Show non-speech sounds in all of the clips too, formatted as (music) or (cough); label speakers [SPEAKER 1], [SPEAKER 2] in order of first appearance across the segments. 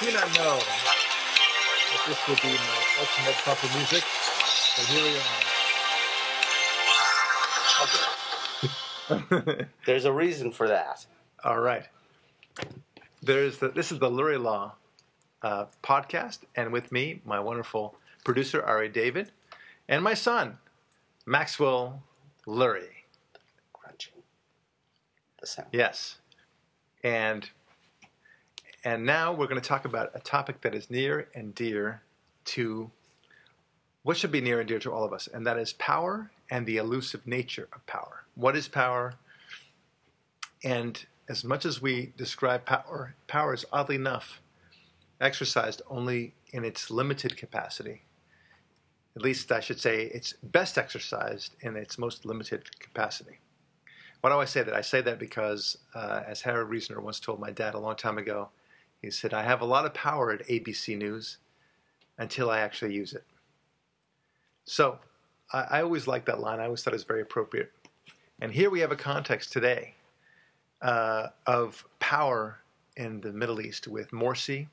[SPEAKER 1] do not know that this would be my ultimate proper music, but here we are. (laughs)
[SPEAKER 2] There's a reason for that.
[SPEAKER 1] All right. There's the, this is the Lurie Law uh, podcast, and with me, my wonderful producer Ari David, and my son Maxwell Lurie.
[SPEAKER 2] Crunching. The sound.
[SPEAKER 1] Yes, and and now we're going to talk about a topic that is near and dear to what should be near and dear to all of us, and that is power and the elusive nature of power. What is power? And as much as we describe power, power is oddly enough exercised only in its limited capacity. At least I should say it's best exercised in its most limited capacity. Why do I say that? I say that because, uh, as Harry Reasoner once told my dad a long time ago, he said, I have a lot of power at ABC News until I actually use it. So I, I always liked that line. I always thought it was very appropriate. And here we have a context today uh, of power in the Middle East with Morsi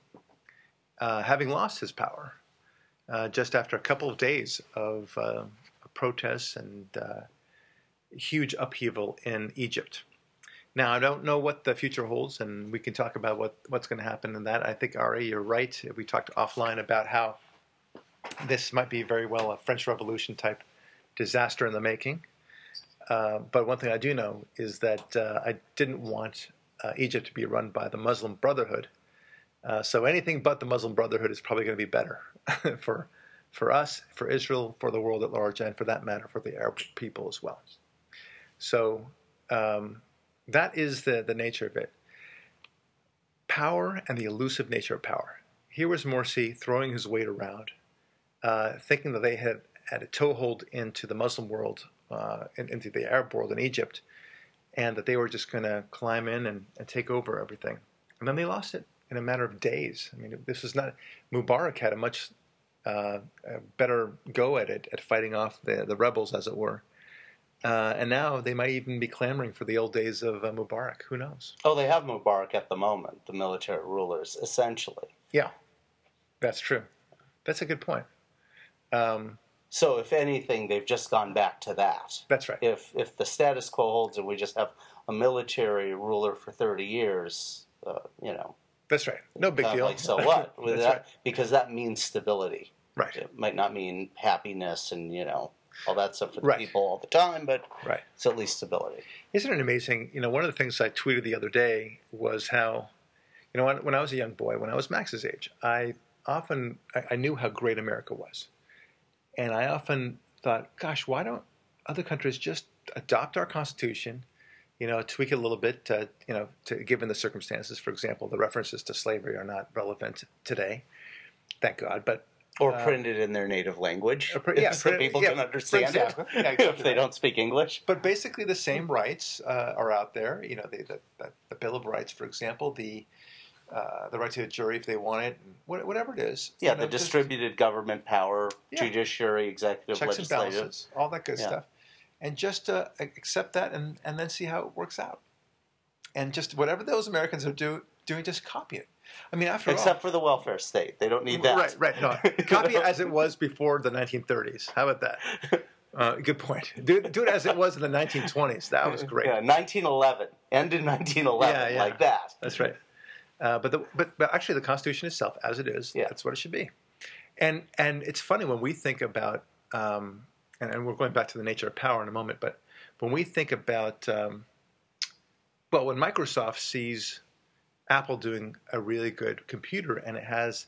[SPEAKER 1] uh, having lost his power uh, just after a couple of days of uh, protests and uh, huge upheaval in Egypt. Now, I don't know what the future holds, and we can talk about what, what's going to happen in that. I think, Ari, you're right. We talked offline about how this might be very well a French Revolution type disaster in the making. Uh, but one thing I do know is that uh, I didn't want uh, Egypt to be run by the Muslim Brotherhood. Uh, so anything but the Muslim Brotherhood is probably going to be better (laughs) for for us, for Israel, for the world at large, and for that matter, for the Arab people as well. So um, that is the, the nature of it. Power and the elusive nature of power. Here was Morsi throwing his weight around, uh, thinking that they had had a toehold into the Muslim world, uh, into the Arab world in Egypt, and that they were just going to climb in and, and, take over everything. And then they lost it in a matter of days. I mean, this was not. Mubarak had a much uh, better go at it, at fighting off the, the rebels, as it were. Uh, and now they might even be clamoring for the old days of uh, Mubarak. Who knows?
[SPEAKER 2] Oh, they have Mubarak at the moment, the military rulers, essentially.
[SPEAKER 1] Yeah, that's true. That's a good point. Um,
[SPEAKER 2] so, if anything, they've just gone back to that.
[SPEAKER 1] That's right.
[SPEAKER 2] If if the status quo holds and we just have a military ruler for thirty years, uh, you know.
[SPEAKER 1] That's right. No big deal.
[SPEAKER 2] Like, so (laughs) what? With
[SPEAKER 1] That's
[SPEAKER 2] that,
[SPEAKER 1] right.
[SPEAKER 2] Because that means stability.
[SPEAKER 1] Right.
[SPEAKER 2] It might not mean happiness and you know all that stuff for the
[SPEAKER 1] Right.
[SPEAKER 2] people all the time, but
[SPEAKER 1] Right.
[SPEAKER 2] it's at least stability.
[SPEAKER 1] Isn't it amazing? You know, one of the things I tweeted the other day was how, you know, when, when I was a young boy, when I was Max's age, I often I, I knew how great America was, and I often thought, gosh, why don't other countries just adopt our Constitution? You know, tweak it a little bit, to, you know, to, given the circumstances. For example, the references to slavery are not relevant today, thank God. But
[SPEAKER 2] Or
[SPEAKER 1] Uh,
[SPEAKER 2] print it in their native language,
[SPEAKER 1] print- yeah, (laughs)
[SPEAKER 2] so
[SPEAKER 1] print
[SPEAKER 2] people
[SPEAKER 1] yeah,
[SPEAKER 2] can understand
[SPEAKER 1] example.
[SPEAKER 2] it
[SPEAKER 1] Yeah, exactly (laughs)
[SPEAKER 2] if they
[SPEAKER 1] right.
[SPEAKER 2] don't speak English.
[SPEAKER 1] But basically, the same rights uh, are out there. You know, the, the, the, the Bill of Rights, for example, the uh, the right to a jury if they want it, whatever it is.
[SPEAKER 2] Yeah,
[SPEAKER 1] you know,
[SPEAKER 2] the
[SPEAKER 1] just
[SPEAKER 2] distributed government power, judiciary, executive,
[SPEAKER 1] checks and
[SPEAKER 2] legislative.
[SPEAKER 1] balances, all that good stuff, and just uh, accept that and, and then see how it works out. And just whatever those Americans are do, doing, just copy it. I mean, after
[SPEAKER 2] Except
[SPEAKER 1] all,
[SPEAKER 2] for the welfare state, they don't need that.
[SPEAKER 1] Right, right. No, (laughs) copy it as it was before the 1930s. How about that? Uh, good point. Do, do it as it was in the 1920s. That was great.
[SPEAKER 2] Yeah, 1911. End in 1911,
[SPEAKER 1] Yeah, yeah.
[SPEAKER 2] like that.
[SPEAKER 1] That's right. Uh, but the but but actually, the Constitution itself, as it is,
[SPEAKER 2] Yeah.
[SPEAKER 1] that's what it should be. And and it's funny when we think about, um, and, and we're going back to the nature of power in a moment. But when we think about, um, well, when Microsoft sees Apple doing a really good computer and it has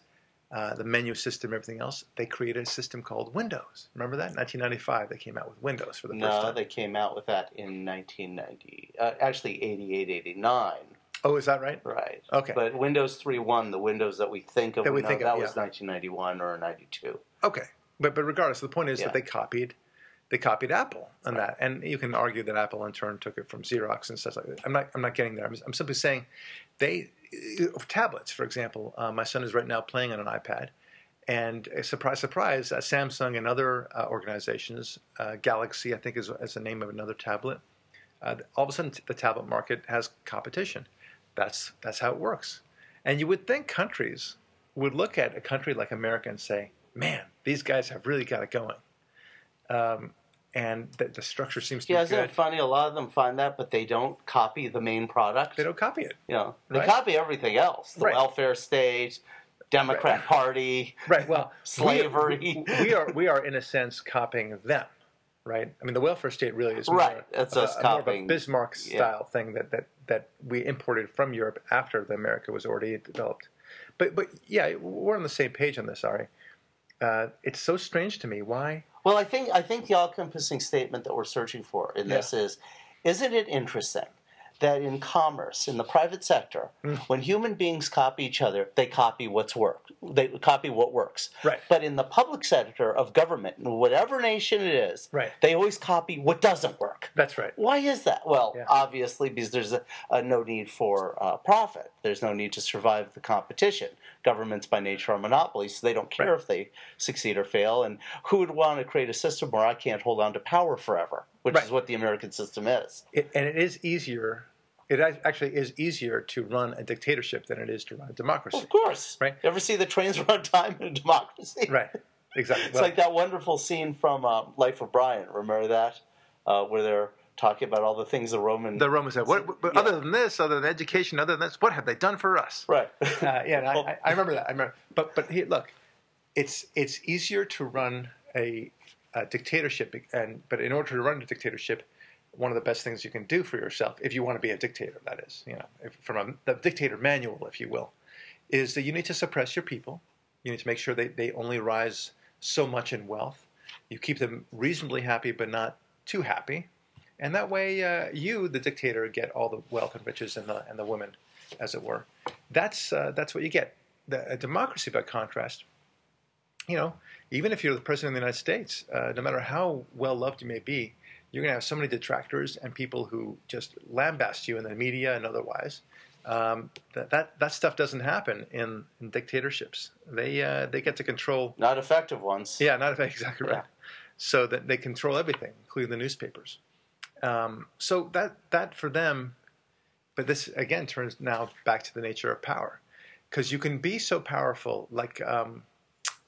[SPEAKER 1] uh, the menu system, everything else, they created a system called Windows. Remember that? 1995, they came out with Windows for the first time.
[SPEAKER 2] No, they came out with that in 1990. Uh, actually, 88, 89.
[SPEAKER 1] oh, is that right?
[SPEAKER 2] Right.
[SPEAKER 1] Okay.
[SPEAKER 2] But Windows 3.1, the Windows that we think of,
[SPEAKER 1] That we
[SPEAKER 2] know,
[SPEAKER 1] think of,
[SPEAKER 2] that
[SPEAKER 1] yeah.
[SPEAKER 2] was 1991 or 92.
[SPEAKER 1] Okay, but but regardless, the point is
[SPEAKER 2] Yeah.
[SPEAKER 1] that they copied they copied Apple on that, and you can argue that Apple in turn took it from Xerox and stuff like that. I'm not I'm not getting there. I'm, I'm simply saying they tablets, for example. Uh, my son is right now playing on an iPad, and uh, surprise surprise, uh, Samsung and other uh, organizations, uh, Galaxy I think is, is the name of another tablet. Uh, all of a sudden, the tablet market has competition. That's that's how it works. And you would think countries would look at a country like America and say, "Man, these guys have really got it going," um, and the, the structure seems to
[SPEAKER 2] Yeah,
[SPEAKER 1] be
[SPEAKER 2] isn't
[SPEAKER 1] good.
[SPEAKER 2] it funny? A lot of them find that, but they don't copy the main product.
[SPEAKER 1] They don't copy it.
[SPEAKER 2] You know, they
[SPEAKER 1] Right.
[SPEAKER 2] copy everything else: the
[SPEAKER 1] Right.
[SPEAKER 2] welfare state, Democrat Party, (laughs)
[SPEAKER 1] Right. Well,
[SPEAKER 2] slavery.
[SPEAKER 1] We, we are we are in a sense copying them, right? I mean, the welfare state really is more,
[SPEAKER 2] Right, that's
[SPEAKER 1] a,
[SPEAKER 2] us
[SPEAKER 1] a more of a
[SPEAKER 2] copying-
[SPEAKER 1] Bismarck
[SPEAKER 2] yeah.
[SPEAKER 1] style thing that, that that we imported from Europe after the America was already developed. But but yeah, we're on the same page on this, Ari. Uh, it's so strange to me. Why?
[SPEAKER 2] Well, I think I think the all-encompassing statement that we're searching for in this is: Isn't it interesting that in commerce, in the private sector,
[SPEAKER 1] Mm.
[SPEAKER 2] when human beings copy each other, they copy what's work. They copy what works.
[SPEAKER 1] Right.
[SPEAKER 2] But in the public sector of government, in whatever nation it is,
[SPEAKER 1] Right.
[SPEAKER 2] they always copy what doesn't work.
[SPEAKER 1] That's right.
[SPEAKER 2] Why is that? Well,
[SPEAKER 1] Yeah.
[SPEAKER 2] obviously because there's a, a no need for uh, profit. There's no need to survive the competition. Governments by nature are monopolies, so they don't care
[SPEAKER 1] Right.
[SPEAKER 2] if they succeed or fail. And who would want to create a system where I can't hold on to power forever, which
[SPEAKER 1] Right.
[SPEAKER 2] is what the American system is?
[SPEAKER 1] It, and it is easier. It actually is easier to run a dictatorship than it is to run a democracy.
[SPEAKER 2] Of course.
[SPEAKER 1] Right.
[SPEAKER 2] You ever see the trains (laughs) run on time in a democracy?
[SPEAKER 1] Right. Exactly.
[SPEAKER 2] It's like that wonderful scene from uh, Life of Brian. Remember that? Uh, where they're talking about all the things the Roman.
[SPEAKER 1] the Romans said, "What? what
[SPEAKER 2] Yeah.
[SPEAKER 1] Other than this, other than education, other than this, what have they done for us?"
[SPEAKER 2] Right.
[SPEAKER 1] Uh, yeah, I,
[SPEAKER 2] Well- (laughs)
[SPEAKER 1] I, I remember that. I remember, but but here, look, it's it's easier to run a, a dictatorship, and but in order to run a dictatorship, one of the best things you can do for yourself, if you want to be a dictator, that is, you know, if, from a, the dictator manual, if you will, is that you need to suppress your people. You need to make sure they, they only rise so much in wealth. You keep them reasonably happy, but not too happy, and that way uh, you, the dictator, get all the wealth and riches and the and the women, as it were. That's uh, that's what you get. The, a democracy, by contrast, you know, even if you're the president of the United States, uh, no matter how well loved you may be, you're going to have so many detractors and people who just lambast you in the media and otherwise. Um, that, that that stuff doesn't happen in, in dictatorships. They uh, they get to control.
[SPEAKER 2] Not effective ones.
[SPEAKER 1] Yeah, not effective. (laughs) exactly right.
[SPEAKER 2] Yeah.
[SPEAKER 1] So that they control everything, including the newspapers. Um, so that that for them, but this again turns now back to the nature of power, because you can be so powerful, like um,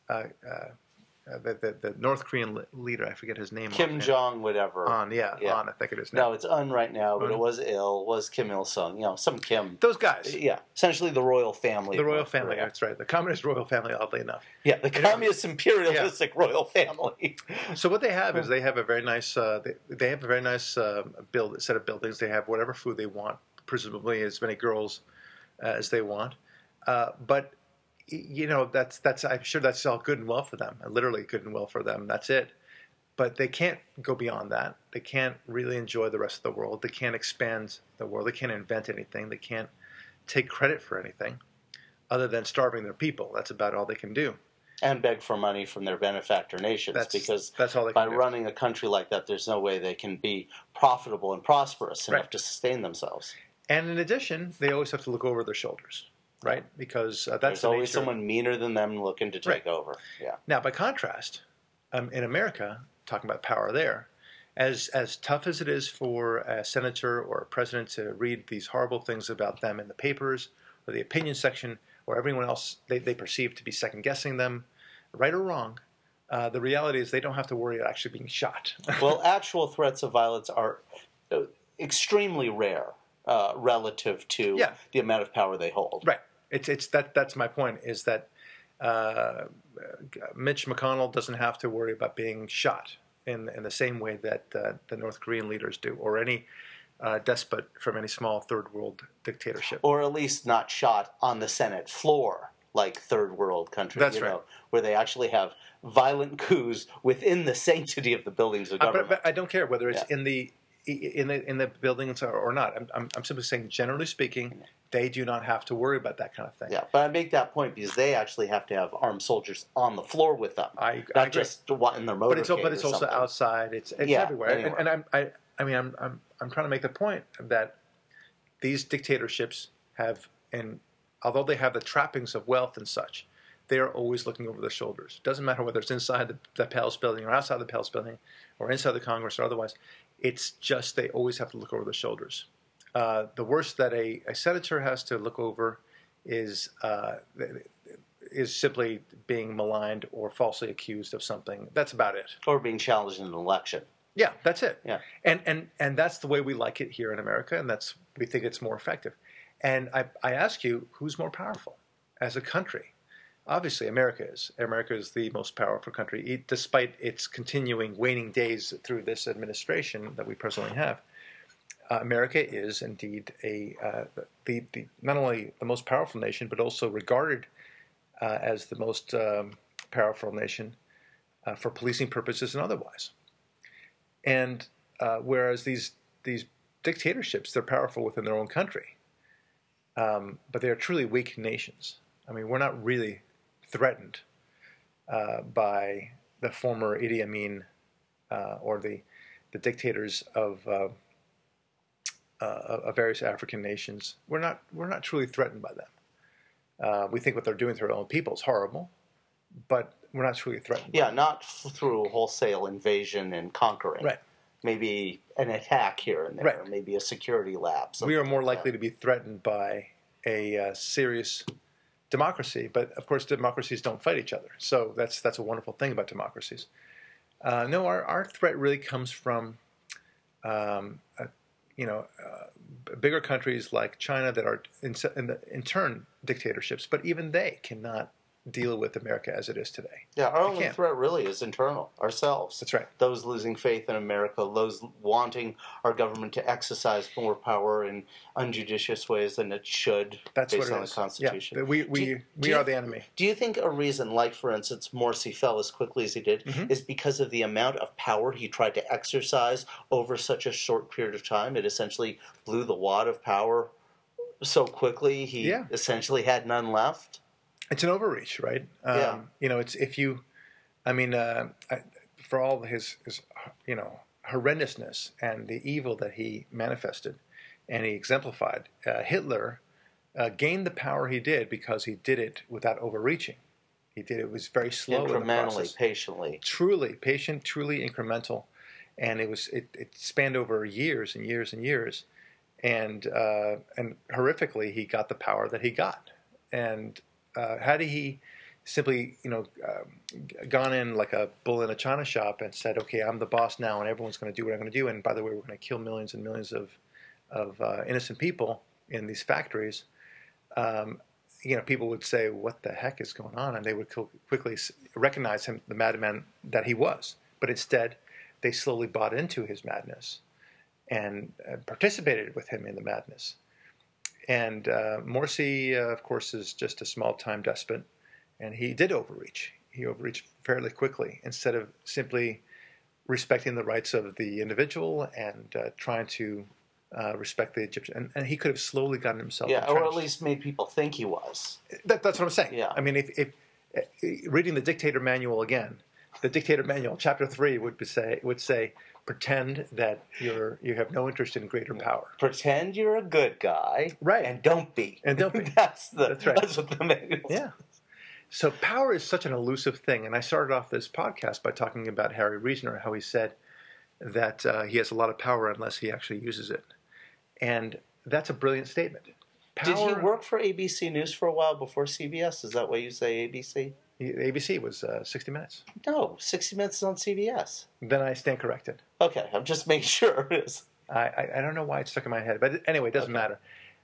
[SPEAKER 1] the, the the North Korean leader, I forget his name.
[SPEAKER 2] Kim. Jong, whatever.
[SPEAKER 1] On, yeah,
[SPEAKER 2] Yeah.
[SPEAKER 1] on. I think it is now.
[SPEAKER 2] No, it's Un right now, but
[SPEAKER 1] Un.
[SPEAKER 2] it was ill. Was Kim Il Sung? You know, some Kim.
[SPEAKER 1] Those guys,
[SPEAKER 2] Yeah, essentially the royal family.
[SPEAKER 1] the royal family.
[SPEAKER 2] Korea.
[SPEAKER 1] That's right, the communist royal family. Oddly enough.
[SPEAKER 2] Yeah, the
[SPEAKER 1] You know-
[SPEAKER 2] communist imperialistic royal family.
[SPEAKER 1] So what they have is they have a very nice uh, they, they have a very nice uh, build set of buildings. They have whatever food they want, presumably as many girls uh, as they want. Uh, but you know that's that's I'm sure that's all good and well for them, literally good and well for them. That's it. But they can't go beyond that. They can't really enjoy the rest of the world. They can't expand the world. They can't invent anything. They can't take credit for anything other than starving their people. That's about all they can do.
[SPEAKER 2] and beg for money from their benefactor nations
[SPEAKER 1] That's
[SPEAKER 2] because
[SPEAKER 1] that's all they
[SPEAKER 2] by
[SPEAKER 1] can do.
[SPEAKER 2] running a country like that, there's no way they can be profitable and prosperous enough
[SPEAKER 1] Right.
[SPEAKER 2] to sustain themselves.
[SPEAKER 1] And in addition, they always have to look over their shoulders, right? Because uh, that's
[SPEAKER 2] There's
[SPEAKER 1] the
[SPEAKER 2] always
[SPEAKER 1] nature.
[SPEAKER 2] someone meaner than them looking to take
[SPEAKER 1] Right.
[SPEAKER 2] over. Yeah.
[SPEAKER 1] Now, by contrast, um, in America, talking about power there, as as tough as it is for a senator or a president to read these horrible things about them in the papers or the opinion section or everyone else they, they perceive to be second guessing them, right or wrong, uh, the reality is they don't have to worry about actually being shot. (laughs)
[SPEAKER 2] Well, actual threats of violence are uh, extremely rare uh, relative to
[SPEAKER 1] Yeah.
[SPEAKER 2] the amount of power they hold.
[SPEAKER 1] Right. It's it's that that's my point is that uh, Mitch McConnell doesn't have to worry about being shot in in the same way that uh, the North Korean leaders do, or any uh, despot from any small third world dictatorship.
[SPEAKER 2] Or at least not shot on the Senate floor like third world countries.
[SPEAKER 1] That's
[SPEAKER 2] you
[SPEAKER 1] right.
[SPEAKER 2] know, where they actually have violent coups within the sanctity of the buildings of
[SPEAKER 1] Uh,
[SPEAKER 2] government.
[SPEAKER 1] but, but I don't care whether it's
[SPEAKER 2] Yeah.
[SPEAKER 1] in the in the in the buildings or, or not. I'm, I'm I'm simply saying, generally speaking, they do not have to worry about that kind of thing.
[SPEAKER 2] Yeah, but I make that point because they actually have to have armed soldiers on the floor with them,
[SPEAKER 1] I, I
[SPEAKER 2] not
[SPEAKER 1] agree.
[SPEAKER 2] just in their motorcade.
[SPEAKER 1] but it's but it's also
[SPEAKER 2] something.
[SPEAKER 1] outside. It's it's
[SPEAKER 2] Yeah,
[SPEAKER 1] everywhere. And,
[SPEAKER 2] anywhere.
[SPEAKER 1] and I'm I, I mean I'm I'm I'm trying to make the point that these dictatorships have and although they have the trappings of wealth and such, they are always looking over their shoulders. It doesn't matter whether it's inside the, the Palace building or outside the Palace building or inside the Congress or otherwise. It's just they always have to look over their shoulders. Uh, the worst that a, a senator has to look over is uh, is simply being maligned or falsely accused of something. That's about it.
[SPEAKER 2] Or being challenged in an election.
[SPEAKER 1] Yeah, that's it.
[SPEAKER 2] Yeah.
[SPEAKER 1] And and and that's the way we like it here in America, and that's we think it's more effective. And I, I ask you, who's more powerful as a country? Obviously, America is. America is the most powerful country, despite its continuing waning days through this administration that we presently have. Uh, America is indeed a uh, the, the not only the most powerful nation, but also regarded uh, as the most um, powerful nation uh, for policing purposes and otherwise. And uh, whereas these these dictatorships, they're powerful within their own country, um, but they are truly weak nations. I mean, we're not really threatened uh, by the former Idi Amin uh, or the the dictators of, uh, uh, of various African nations. We're not we're not truly threatened by them. Uh, we think what they're doing to their own people is horrible, but we're not truly threatened.
[SPEAKER 2] Yeah, not through wholesale invasion and conquering.
[SPEAKER 1] Right.
[SPEAKER 2] Maybe an attack here and there.
[SPEAKER 1] Right.
[SPEAKER 2] Maybe a security lapse.
[SPEAKER 1] We are more
[SPEAKER 2] like
[SPEAKER 1] likely to be threatened by a uh, serious democracy, but of course, democracies don't fight each other. So that's that's a wonderful thing about democracies. Uh, no, our, our threat really comes from, um, you know, uh, bigger countries like China that are in, in, the, in turn dictatorships, but even they cannot deal with America as it is today.
[SPEAKER 2] Yeah, our only threat really is internal, ourselves.
[SPEAKER 1] That's right.
[SPEAKER 2] Those losing faith in America, those wanting our government to exercise more power in unjudicious ways than it should,
[SPEAKER 1] That's
[SPEAKER 2] based
[SPEAKER 1] what
[SPEAKER 2] on
[SPEAKER 1] is.
[SPEAKER 2] the Constitution.
[SPEAKER 1] Yeah, we we,
[SPEAKER 2] you-
[SPEAKER 1] we
[SPEAKER 2] do you-
[SPEAKER 1] are the enemy.
[SPEAKER 2] Do you think a reason, like for instance, Morsi fell as quickly as he did,
[SPEAKER 1] Mhm.
[SPEAKER 2] is because of the amount of power he tried to exercise over such a short period of time? It essentially blew the wad of power so quickly he
[SPEAKER 1] Yeah.
[SPEAKER 2] essentially had none left.
[SPEAKER 1] It's an overreach, right? Um,
[SPEAKER 2] Yeah.
[SPEAKER 1] You know, it's if you, I mean, uh, I, for all his, his, you know, horrendousness and the evil that he manifested and he exemplified, uh, Hitler uh, gained the power he did because he did it without overreaching. He did it was very slow
[SPEAKER 2] incrementally,
[SPEAKER 1] process.
[SPEAKER 2] patiently.
[SPEAKER 1] truly patient, truly incremental, and it was it, it spanned over years and years and years, and uh, and horrifically he got the power that he got, and uh, had he simply you know uh, gone in like a bull in a china shop and said, okay, I'm the boss now, and everyone's going to do what I'm going to do, and by the way, we're going to kill millions and millions of of uh, innocent people in these factories. Um, you know, people would say, "What the heck is going on?" and they would quickly recognize him, the madman that he was. But instead, they slowly bought into his madness and uh, participated with him in the madness. And uh, Morsi, uh, of course, is just a small-time despot, and he did overreach. He overreached fairly quickly instead of simply respecting the rights of the individual and uh, trying to uh, respect the Egyptian. And, and he could have slowly gotten himself.
[SPEAKER 2] Yeah, or at least made people think he was.
[SPEAKER 1] That, that's what I'm saying.
[SPEAKER 2] Yeah.
[SPEAKER 1] I mean, if, if uh, reading the Dictator Manual again, the Dictator Manual, Chapter Three, would be say would say pretend that you're you have no interest in greater power.
[SPEAKER 2] Pretend you're a good guy,
[SPEAKER 1] Right.
[SPEAKER 2] And don't be.
[SPEAKER 1] And don't be. (laughs)
[SPEAKER 2] that's the.
[SPEAKER 1] That's right.
[SPEAKER 2] That's what the manual.
[SPEAKER 1] Yeah. So power is such an elusive thing, and I started off this podcast by talking about Harry Reasoner, how he said that uh, he has a lot of power unless he actually uses it, and that's a brilliant statement.
[SPEAKER 2] Did he work for ABC News for a while before CBS? Is that why you say ABC?
[SPEAKER 1] ABC was uh, 60 Minutes.
[SPEAKER 2] No, 60 Minutes is on CBS.
[SPEAKER 1] Then I stand corrected.
[SPEAKER 2] Okay, I'm just making (laughs) sure it is.
[SPEAKER 1] I, I, I don't know why it stuck in my head, but anyway, it doesn't matter.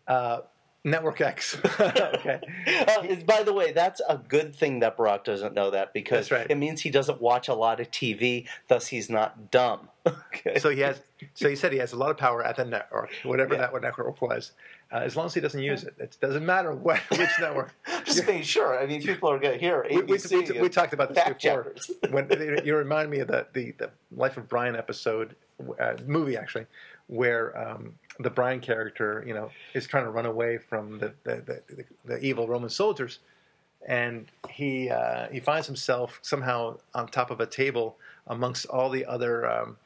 [SPEAKER 1] Uh, Network X. (laughs) okay.
[SPEAKER 2] Uh, by the way, that's a good thing that Barack doesn't know that because
[SPEAKER 1] right.
[SPEAKER 2] it means he doesn't watch a lot of TV, thus he's not dumb. (laughs) okay.
[SPEAKER 1] So he has. So he said he has a lot of power at the network, whatever
[SPEAKER 2] Yeah.
[SPEAKER 1] that network was, uh, as long as he doesn't use it. It doesn't matter (laughs) what, which network. (laughs)
[SPEAKER 2] just making sure. I mean, people are going to hear
[SPEAKER 1] We, we,
[SPEAKER 2] ABC.
[SPEAKER 1] we, we talked about this before. (laughs) when you remind me of the, the, the Life of Brian episode, uh, movie actually, where um, the Brian character, you know, is trying to run away from the the, the, the, the evil Roman soldiers, and he uh, he finds himself somehow on top of a table amongst all the other um,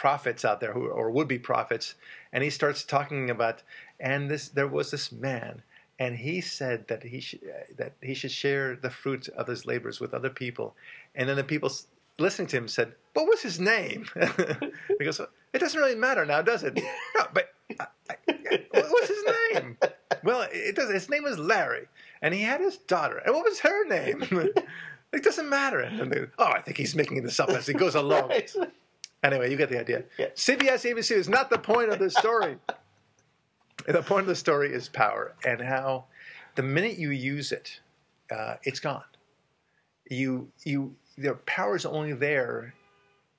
[SPEAKER 1] prophets out there who or would be prophets, and he starts talking about and this there was this man. And he said that he should that he should share the fruit of his labors with other people, and then the people listening to him said, "What was his name?" (laughs) he goes, "It doesn't really matter now, does it?" (laughs) no, but I, I, what was his name? Well, it, does, his name was Larry, and he had his daughter. And what was her name? (laughs) it doesn't matter. And they, oh, I think he's making this up as he goes along.
[SPEAKER 2] Right.
[SPEAKER 1] Anyway, you get the idea.
[SPEAKER 2] Yeah.
[SPEAKER 1] CBS ABC is not the point of this story. (laughs) the point of the story is power and how the minute you use it, uh, it's gone. You you their power is only there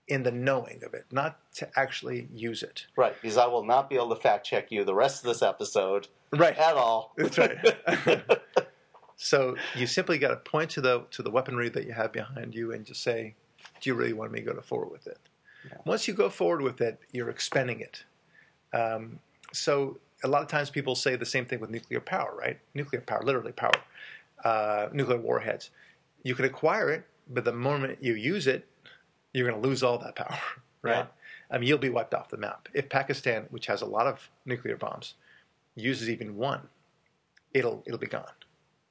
[SPEAKER 1] in the knowing of it, not to actually use it.
[SPEAKER 2] Right, because I will not be able to fact check you the rest of this episode
[SPEAKER 1] Right.
[SPEAKER 2] at all. (laughs)
[SPEAKER 1] That's right. (laughs) so you simply got to point to the to the weaponry that you have behind you and just say, "Do you really want me to go to forward with it?"
[SPEAKER 2] Yeah.
[SPEAKER 1] Once you go forward with it, you're expending it. Um, so a lot of times people say the same thing with nuclear power, right? Nuclear power, literally power, uh, nuclear warheads. You can acquire it, but the moment you use it, you're going to lose all that power, (laughs) right?
[SPEAKER 2] Yeah.
[SPEAKER 1] I mean, you'll be wiped off the map. If Pakistan, which has a lot of nuclear bombs, uses even one, it'll it'll be gone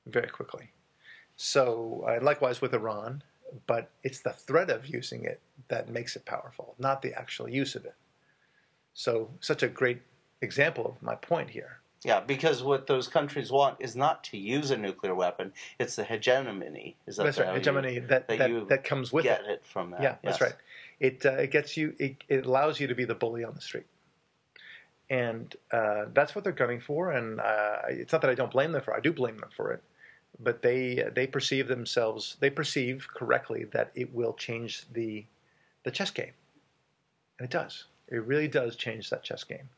[SPEAKER 1] very quickly. So, uh, likewise with Iran, but it's the threat of using it that makes it powerful, not the actual use of it. So, such a great example of my point here.
[SPEAKER 2] Yeah, because what those countries want is not to use a nuclear weapon; it's the hegemony. Is that
[SPEAKER 1] That's right.
[SPEAKER 2] you
[SPEAKER 1] Hegemony that
[SPEAKER 2] that
[SPEAKER 1] that, that comes with
[SPEAKER 2] get
[SPEAKER 1] it.
[SPEAKER 2] it from that?
[SPEAKER 1] Yeah, that's right. It uh, it gets you. It, it allows you to be the bully on the street, and uh, that's what they're gunning for. And uh, it's not that I don't blame them for. I do blame them for it, but they they perceive themselves. They perceive correctly that it will change the the chess game, and it does. It really does change that chess game.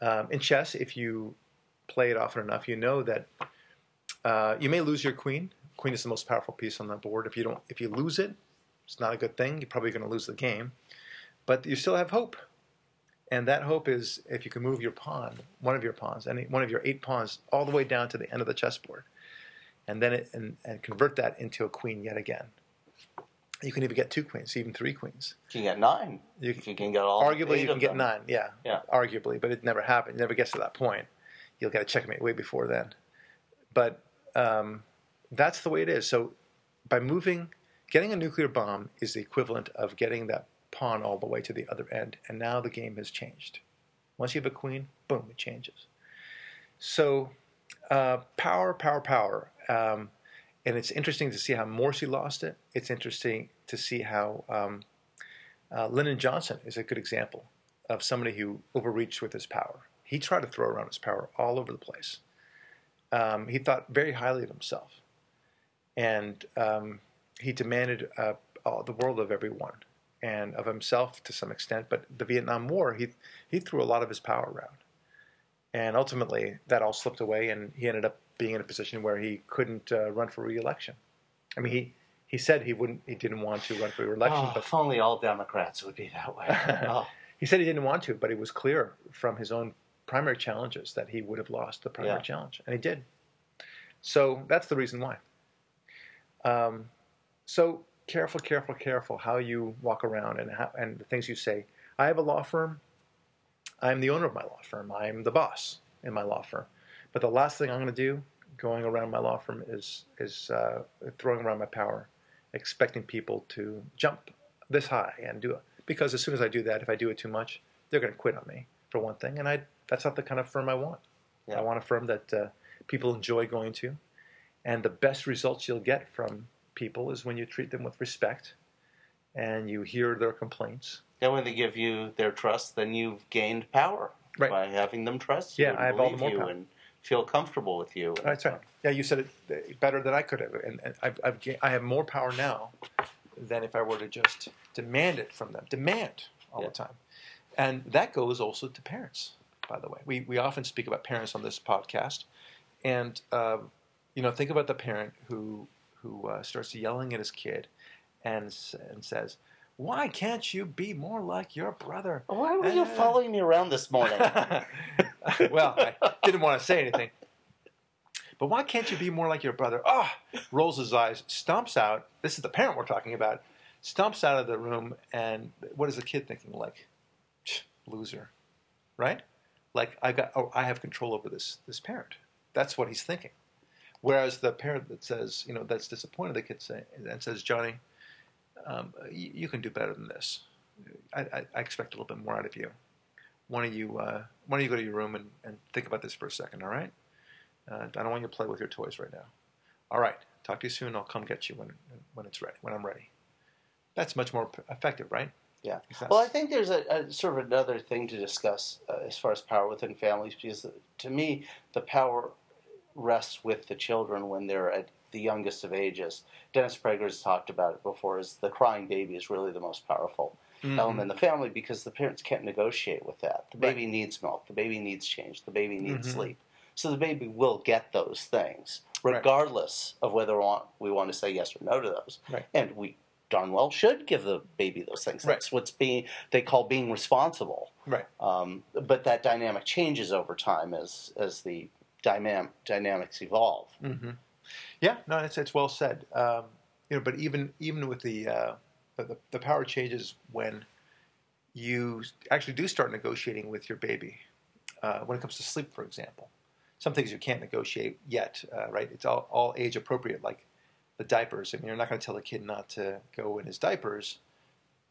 [SPEAKER 1] Um, in chess, if you play it often enough, you know that uh, you may lose your queen. Queen is the most powerful piece on the board. If you don't, if you lose it, it's not a good thing. You're probably going to lose the game, but you still have hope. And that hope is if you can move your pawn, one of your pawns, any one of your eight pawns, all the way down to the end of the chessboard, and then it, and, and convert that into a queen yet again. You can even get two queens, even three queens.
[SPEAKER 2] You can get nine.
[SPEAKER 1] You
[SPEAKER 2] if you can get all
[SPEAKER 1] arguably you can get
[SPEAKER 2] them.
[SPEAKER 1] nine, yeah,
[SPEAKER 2] Yeah.
[SPEAKER 1] arguably, but it never happens. It never gets to that point. You'll get a checkmate way before then. But um, that's the way it is. So by moving, getting a nuclear bomb is the equivalent of getting that pawn all the way to the other end, and now the game has changed. Once you have a queen, boom, it changes. So uh, power, power, power. Um, and it's interesting to see how Morsi lost it. It's interesting to see how um, uh, Lyndon Johnson is a good example of somebody who overreached with his power. He tried to throw around his power all over the place. Um, he thought very highly of himself, and um, he demanded uh, the world of everyone and of himself to some extent. But the Vietnam War, he he threw a lot of his power around, and ultimately that all slipped away, and he ended up being in a position where he couldn't uh, run for re-election. I mean, he he said he wouldn't, he didn't want to run for re-election,
[SPEAKER 2] Oh,
[SPEAKER 1] but
[SPEAKER 2] if only all Democrats would be that way. (laughs) Oh,
[SPEAKER 1] he said he didn't want to, but it was clear from his own primary challenges that he would have lost the primary
[SPEAKER 2] Yeah.
[SPEAKER 1] challenge, and he did. So that's the reason why. Um, so careful, careful, careful how you walk around and how, and the things you say. I have a law firm. I'm the owner of my law firm. I'm the boss in my law firm. But the last thing I'm going to do, going around my law firm, is is uh, throwing around my power, expecting people to jump this high and do it. Because as soon as I do that, if I do it too much, they're going to quit on me for one thing, and I that's not the kind of firm I want.
[SPEAKER 2] Yeah.
[SPEAKER 1] I want a firm that uh, people enjoy going to, and the best results you'll get from people is when you treat them with respect, and you hear their complaints.
[SPEAKER 2] Then when they give you their trust, then you've gained power
[SPEAKER 1] Right.
[SPEAKER 2] by having them trust you
[SPEAKER 1] Yeah, I have all the more power.
[SPEAKER 2] and feel comfortable with you.
[SPEAKER 1] That's right. Yeah, you said it uh, better than I could have, and, and I've, I've I have more power now than if I were to just demand it from them. Demand all
[SPEAKER 2] Yeah.
[SPEAKER 1] the time, and that goes also to parents. By the way, we we often speak about parents on this podcast, and uh, you know, think about the parent who who uh, starts yelling at his kid, and and says, "Why can't you be more like your brother?"
[SPEAKER 2] Why were you
[SPEAKER 1] Uh,
[SPEAKER 2] following me around this morning? (laughs)
[SPEAKER 1] well, I didn't want to say anything. But why can't you be more like your brother? Ah, rolls his eyes, stomps out. This is the parent we're talking about. Stomps out of the room, and what is the kid thinking? Like, loser, right? Like I got, oh, I have control over this this parent. That's what he's thinking. Whereas the parent that says, you know, that's disappointed, the kid say, and says, Johnny, um, you, you can do better than this. I, I, I expect a little bit more out of you why don't you uh, why don't you go to your room and, and think about this for a second, all right? Uh, I don't want you to play with your toys right now. All right, talk to you soon. I'll come get you when when it's ready. When I'm ready. That's much more effective, right?
[SPEAKER 2] Yeah. Well, I think there's a, a sort of another thing to discuss uh, as far as power within families, because to me, the power rests with the children when they're at the youngest of ages. Dennis Prager has talked about it before. Is the crying baby is really the most powerful
[SPEAKER 1] Mhm.
[SPEAKER 2] element in the family because the parents can't negotiate with that. The
[SPEAKER 1] Right.
[SPEAKER 2] baby needs milk. The baby needs change. The baby needs
[SPEAKER 1] Mhm.
[SPEAKER 2] sleep. So the baby will get those things,
[SPEAKER 1] Right.
[SPEAKER 2] regardless of whether we want, we want to say yes or no to those.
[SPEAKER 1] Right.
[SPEAKER 2] And we darn well should give the baby those things.
[SPEAKER 1] Right.
[SPEAKER 2] That's what's being they call being responsible.
[SPEAKER 1] Right.
[SPEAKER 2] Um, but that dynamic changes over time as as the dynam- dynamics evolve.
[SPEAKER 1] hmm Yeah, no, it's it's well said. Um, you know, but even even with the, uh, the the power changes when you actually do start negotiating with your baby uh, when it comes to sleep, for example. Some things you can't negotiate yet, uh, right? It's all, all age appropriate, like the diapers. I mean, you're not going to tell a kid not to go in his diapers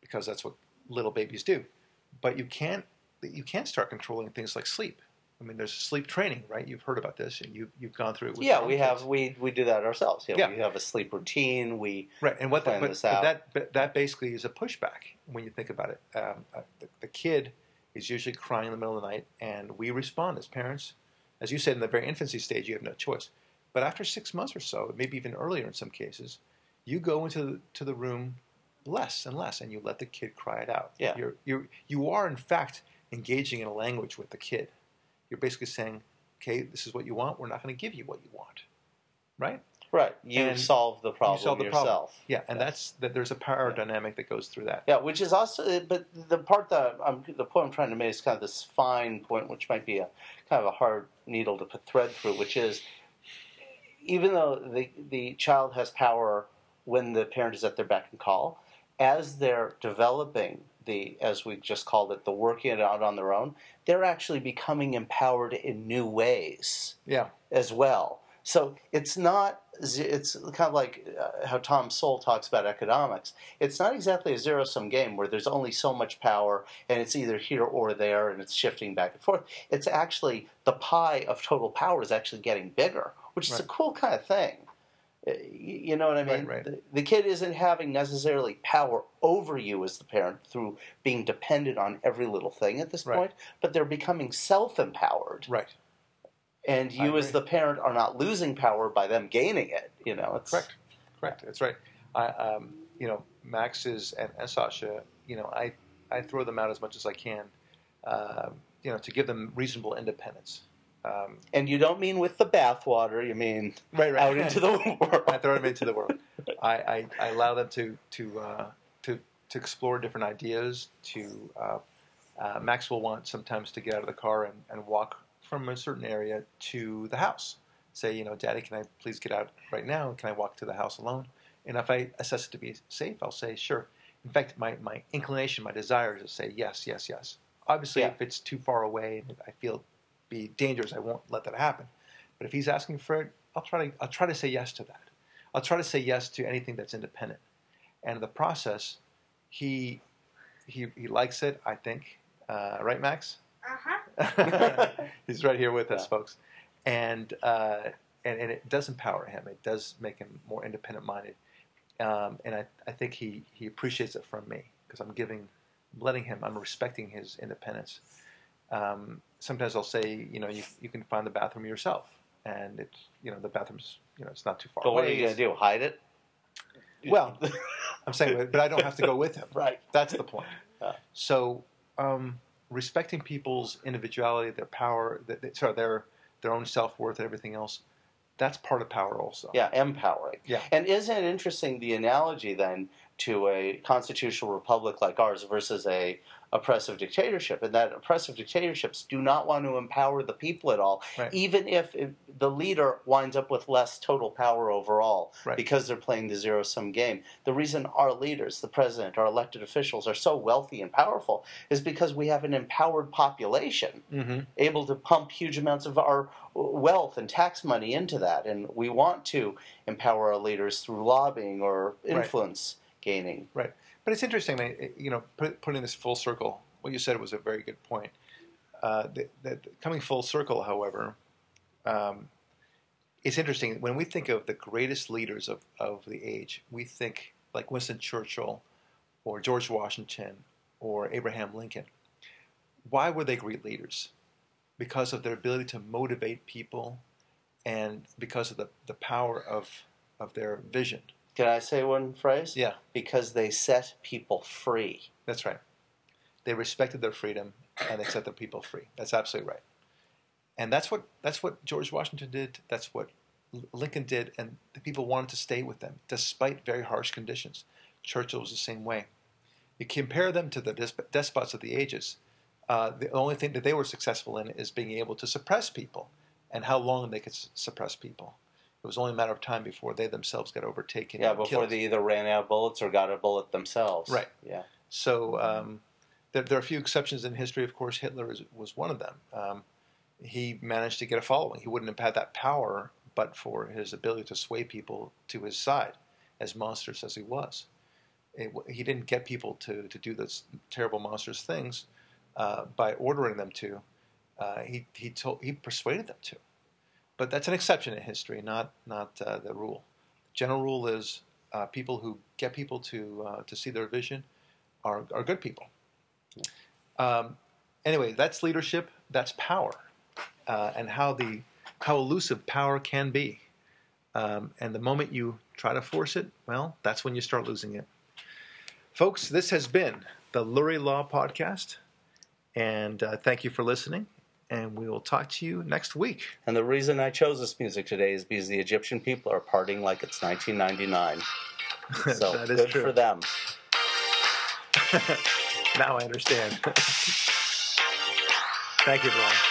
[SPEAKER 1] because that's what little babies do. But you can't you can't start controlling things like sleep. I mean, there's sleep training, right? You've heard about this, and you've you've gone through it. With
[SPEAKER 2] Yeah, we have we we do that ourselves. Yeah,
[SPEAKER 1] Yeah.
[SPEAKER 2] we have a sleep routine. We
[SPEAKER 1] right. And what that,
[SPEAKER 2] plan
[SPEAKER 1] but,
[SPEAKER 2] this
[SPEAKER 1] but
[SPEAKER 2] out.
[SPEAKER 1] that but that basically is a pushback when you think about it. Um, uh, the, the kid is usually crying in the middle of the night, and we respond as parents. As you said, in the very infancy stage, you have no choice. But after six months or so, maybe even earlier in some cases, you go into the, to the room less and less, and you let the kid cry it out.
[SPEAKER 2] Yeah.
[SPEAKER 1] You're, you're, you are, in fact, engaging in a language with the kid. You're basically saying, okay, this is what you want. We're not going to give you what you want. Right?
[SPEAKER 2] right. You
[SPEAKER 1] And
[SPEAKER 2] solve the problem
[SPEAKER 1] you solve the
[SPEAKER 2] yourself.
[SPEAKER 1] problem. Yeah, and
[SPEAKER 2] Yes.
[SPEAKER 1] that's that. There's a power
[SPEAKER 2] Yeah.
[SPEAKER 1] dynamic that goes through that.
[SPEAKER 2] Yeah, which is also, eh, but the part that I'm, the point I'm trying to make is kind of this fine point, which might be a kind of a hard needle to put thread through, which is even though the the child has power when the parent is at their beck and call, as they're developing the, as we just called it, the working it out on their own, they're actually becoming empowered in new ways
[SPEAKER 1] Yeah,
[SPEAKER 2] as well. So it's not, it's kind of like uh, how Tom Sowell talks about economics. It's not exactly a zero sum game where there's only so much power and it's either here or there and it's shifting back and forth. It's actually the pie of total power is actually getting bigger, which is a cool kind of thing. Uh, You know what I mean?
[SPEAKER 1] Right, right.
[SPEAKER 2] The, the kid isn't having necessarily power over you as the parent through being dependent on every little thing at this
[SPEAKER 1] Right.
[SPEAKER 2] point, but they're becoming self empowered
[SPEAKER 1] right.
[SPEAKER 2] and you as the parent are not losing power by them gaining it. You know, it's
[SPEAKER 1] Correct. Correct. That's right. I, um, you know, Max is and, and Sasha. You know, I I throw them out as much as I can. Um, you know, to give them reasonable independence. Um,
[SPEAKER 2] And you don't mean with the bathwater. You mean
[SPEAKER 1] right,
[SPEAKER 2] out into the (laughs) world.
[SPEAKER 1] I throw them into the world. (laughs) I, I, I allow them to to uh, to to explore different ideas. To uh, uh, Max will want sometimes to get out of the car and, and walk from a certain area to the house. Say, you know, Daddy, can I please get out right now? Can I walk to the house alone? And if I assess it to be safe, I'll say sure. In fact, my, my inclination, my desire is to say yes, yes, yes. Obviously,
[SPEAKER 2] Yeah.
[SPEAKER 1] if it's too far away and I feel be dangerous, I won't let that happen. But if he's asking for it, I'll try to I'll try to say yes to that. I'll try to say yes to anything that's independent. And in the process, he he he likes it. I think, uh, right, Max?
[SPEAKER 3] Uh huh. (laughs)
[SPEAKER 1] He's right here with us,
[SPEAKER 2] Yeah.
[SPEAKER 1] folks, and uh, and and it does empower him. It does make him more independent minded, um, and I I think he he appreciates it from me because I'm giving, letting him. I'm respecting his independence. Um, sometimes I'll say, you know, you you can find the bathroom yourself, and it's you know the bathroom's you know it's not too far
[SPEAKER 2] But what are you going to do? Hide it?
[SPEAKER 1] Well, (laughs) I'm saying, but I don't have to go with him. (laughs)
[SPEAKER 2] right.
[SPEAKER 1] That's the point. (laughs)
[SPEAKER 2] Yeah.
[SPEAKER 1] So, um, respecting people's individuality, their power, th- th- sorry, their their own self worth, and everything else, that's part of power, also.
[SPEAKER 2] Yeah, empowering.
[SPEAKER 1] Yeah.
[SPEAKER 2] And isn't it interesting the analogy then to a constitutional republic like ours versus a oppressive dictatorship? And that oppressive dictatorships do not want to empower the people at all,
[SPEAKER 1] Right.
[SPEAKER 2] even if it, the leader winds up with less total power overall
[SPEAKER 1] Right.
[SPEAKER 2] because they're playing the zero sum game. The reason our leaders, the president, our elected officials, are so wealthy and powerful is because we have an empowered population
[SPEAKER 1] Mm-hmm.
[SPEAKER 2] able to pump huge amounts of our wealth and tax money into that. And we want to empower our leaders through lobbying or
[SPEAKER 1] Right.
[SPEAKER 2] influence gaining.
[SPEAKER 1] Right. But it's interesting, you know, put, putting this full circle. What you said was a very good point. Uh, that, that coming full circle, however, um, it's interesting when we think of the greatest leaders of, of the age, we think like Winston Churchill or George Washington or Abraham Lincoln. Why were they great leaders? Because of their ability to motivate people and because of the, the power of, of their vision.
[SPEAKER 2] Can I say one phrase?
[SPEAKER 1] Yeah,
[SPEAKER 2] Because they set people free.
[SPEAKER 1] that's right. They respected their freedom and they set their people free. That's absolutely right. And that's what that's what George Washington did. That's what Lincoln did, and the people wanted to stay with them despite very harsh conditions. Churchill was the same way. You compare them to the desp- despots of the ages. Uh, the only thing that they were successful in is being able to suppress people, and how long they could suppress people. It was only a matter of time before they themselves got overtaken.
[SPEAKER 2] Yeah, before
[SPEAKER 1] killed.
[SPEAKER 2] they either ran out of bullets or got a bullet themselves.
[SPEAKER 1] Right.
[SPEAKER 2] Yeah.
[SPEAKER 1] So um, there, there are a few exceptions in history. Of course, Hitler is, was one of them. Um, he managed to get a following. He wouldn't have had that power but for his ability to sway people to his side, as monstrous as he was. It, he didn't get people to, to do those terrible, monstrous things uh, by ordering them to. Uh, he, he, told, he persuaded them to. But that's an exception in history, not, not uh, the rule. General rule is uh, people who get people to, uh, to see their vision are, are good people. Um, anyway, that's leadership. That's power, uh, and how the how elusive power can be. Um, and the moment you try to force it, well, that's when you start losing it. Folks, this has been the Lurie Law Podcast, and uh, thank you for listening. And we will talk to you next week.
[SPEAKER 2] And the reason I chose this music today is because the Egyptian people are partying like it's 1999. (laughs) So
[SPEAKER 1] that is
[SPEAKER 2] good
[SPEAKER 1] true.
[SPEAKER 2] for them. (laughs)
[SPEAKER 1] now I understand. (laughs) Thank you, Brian.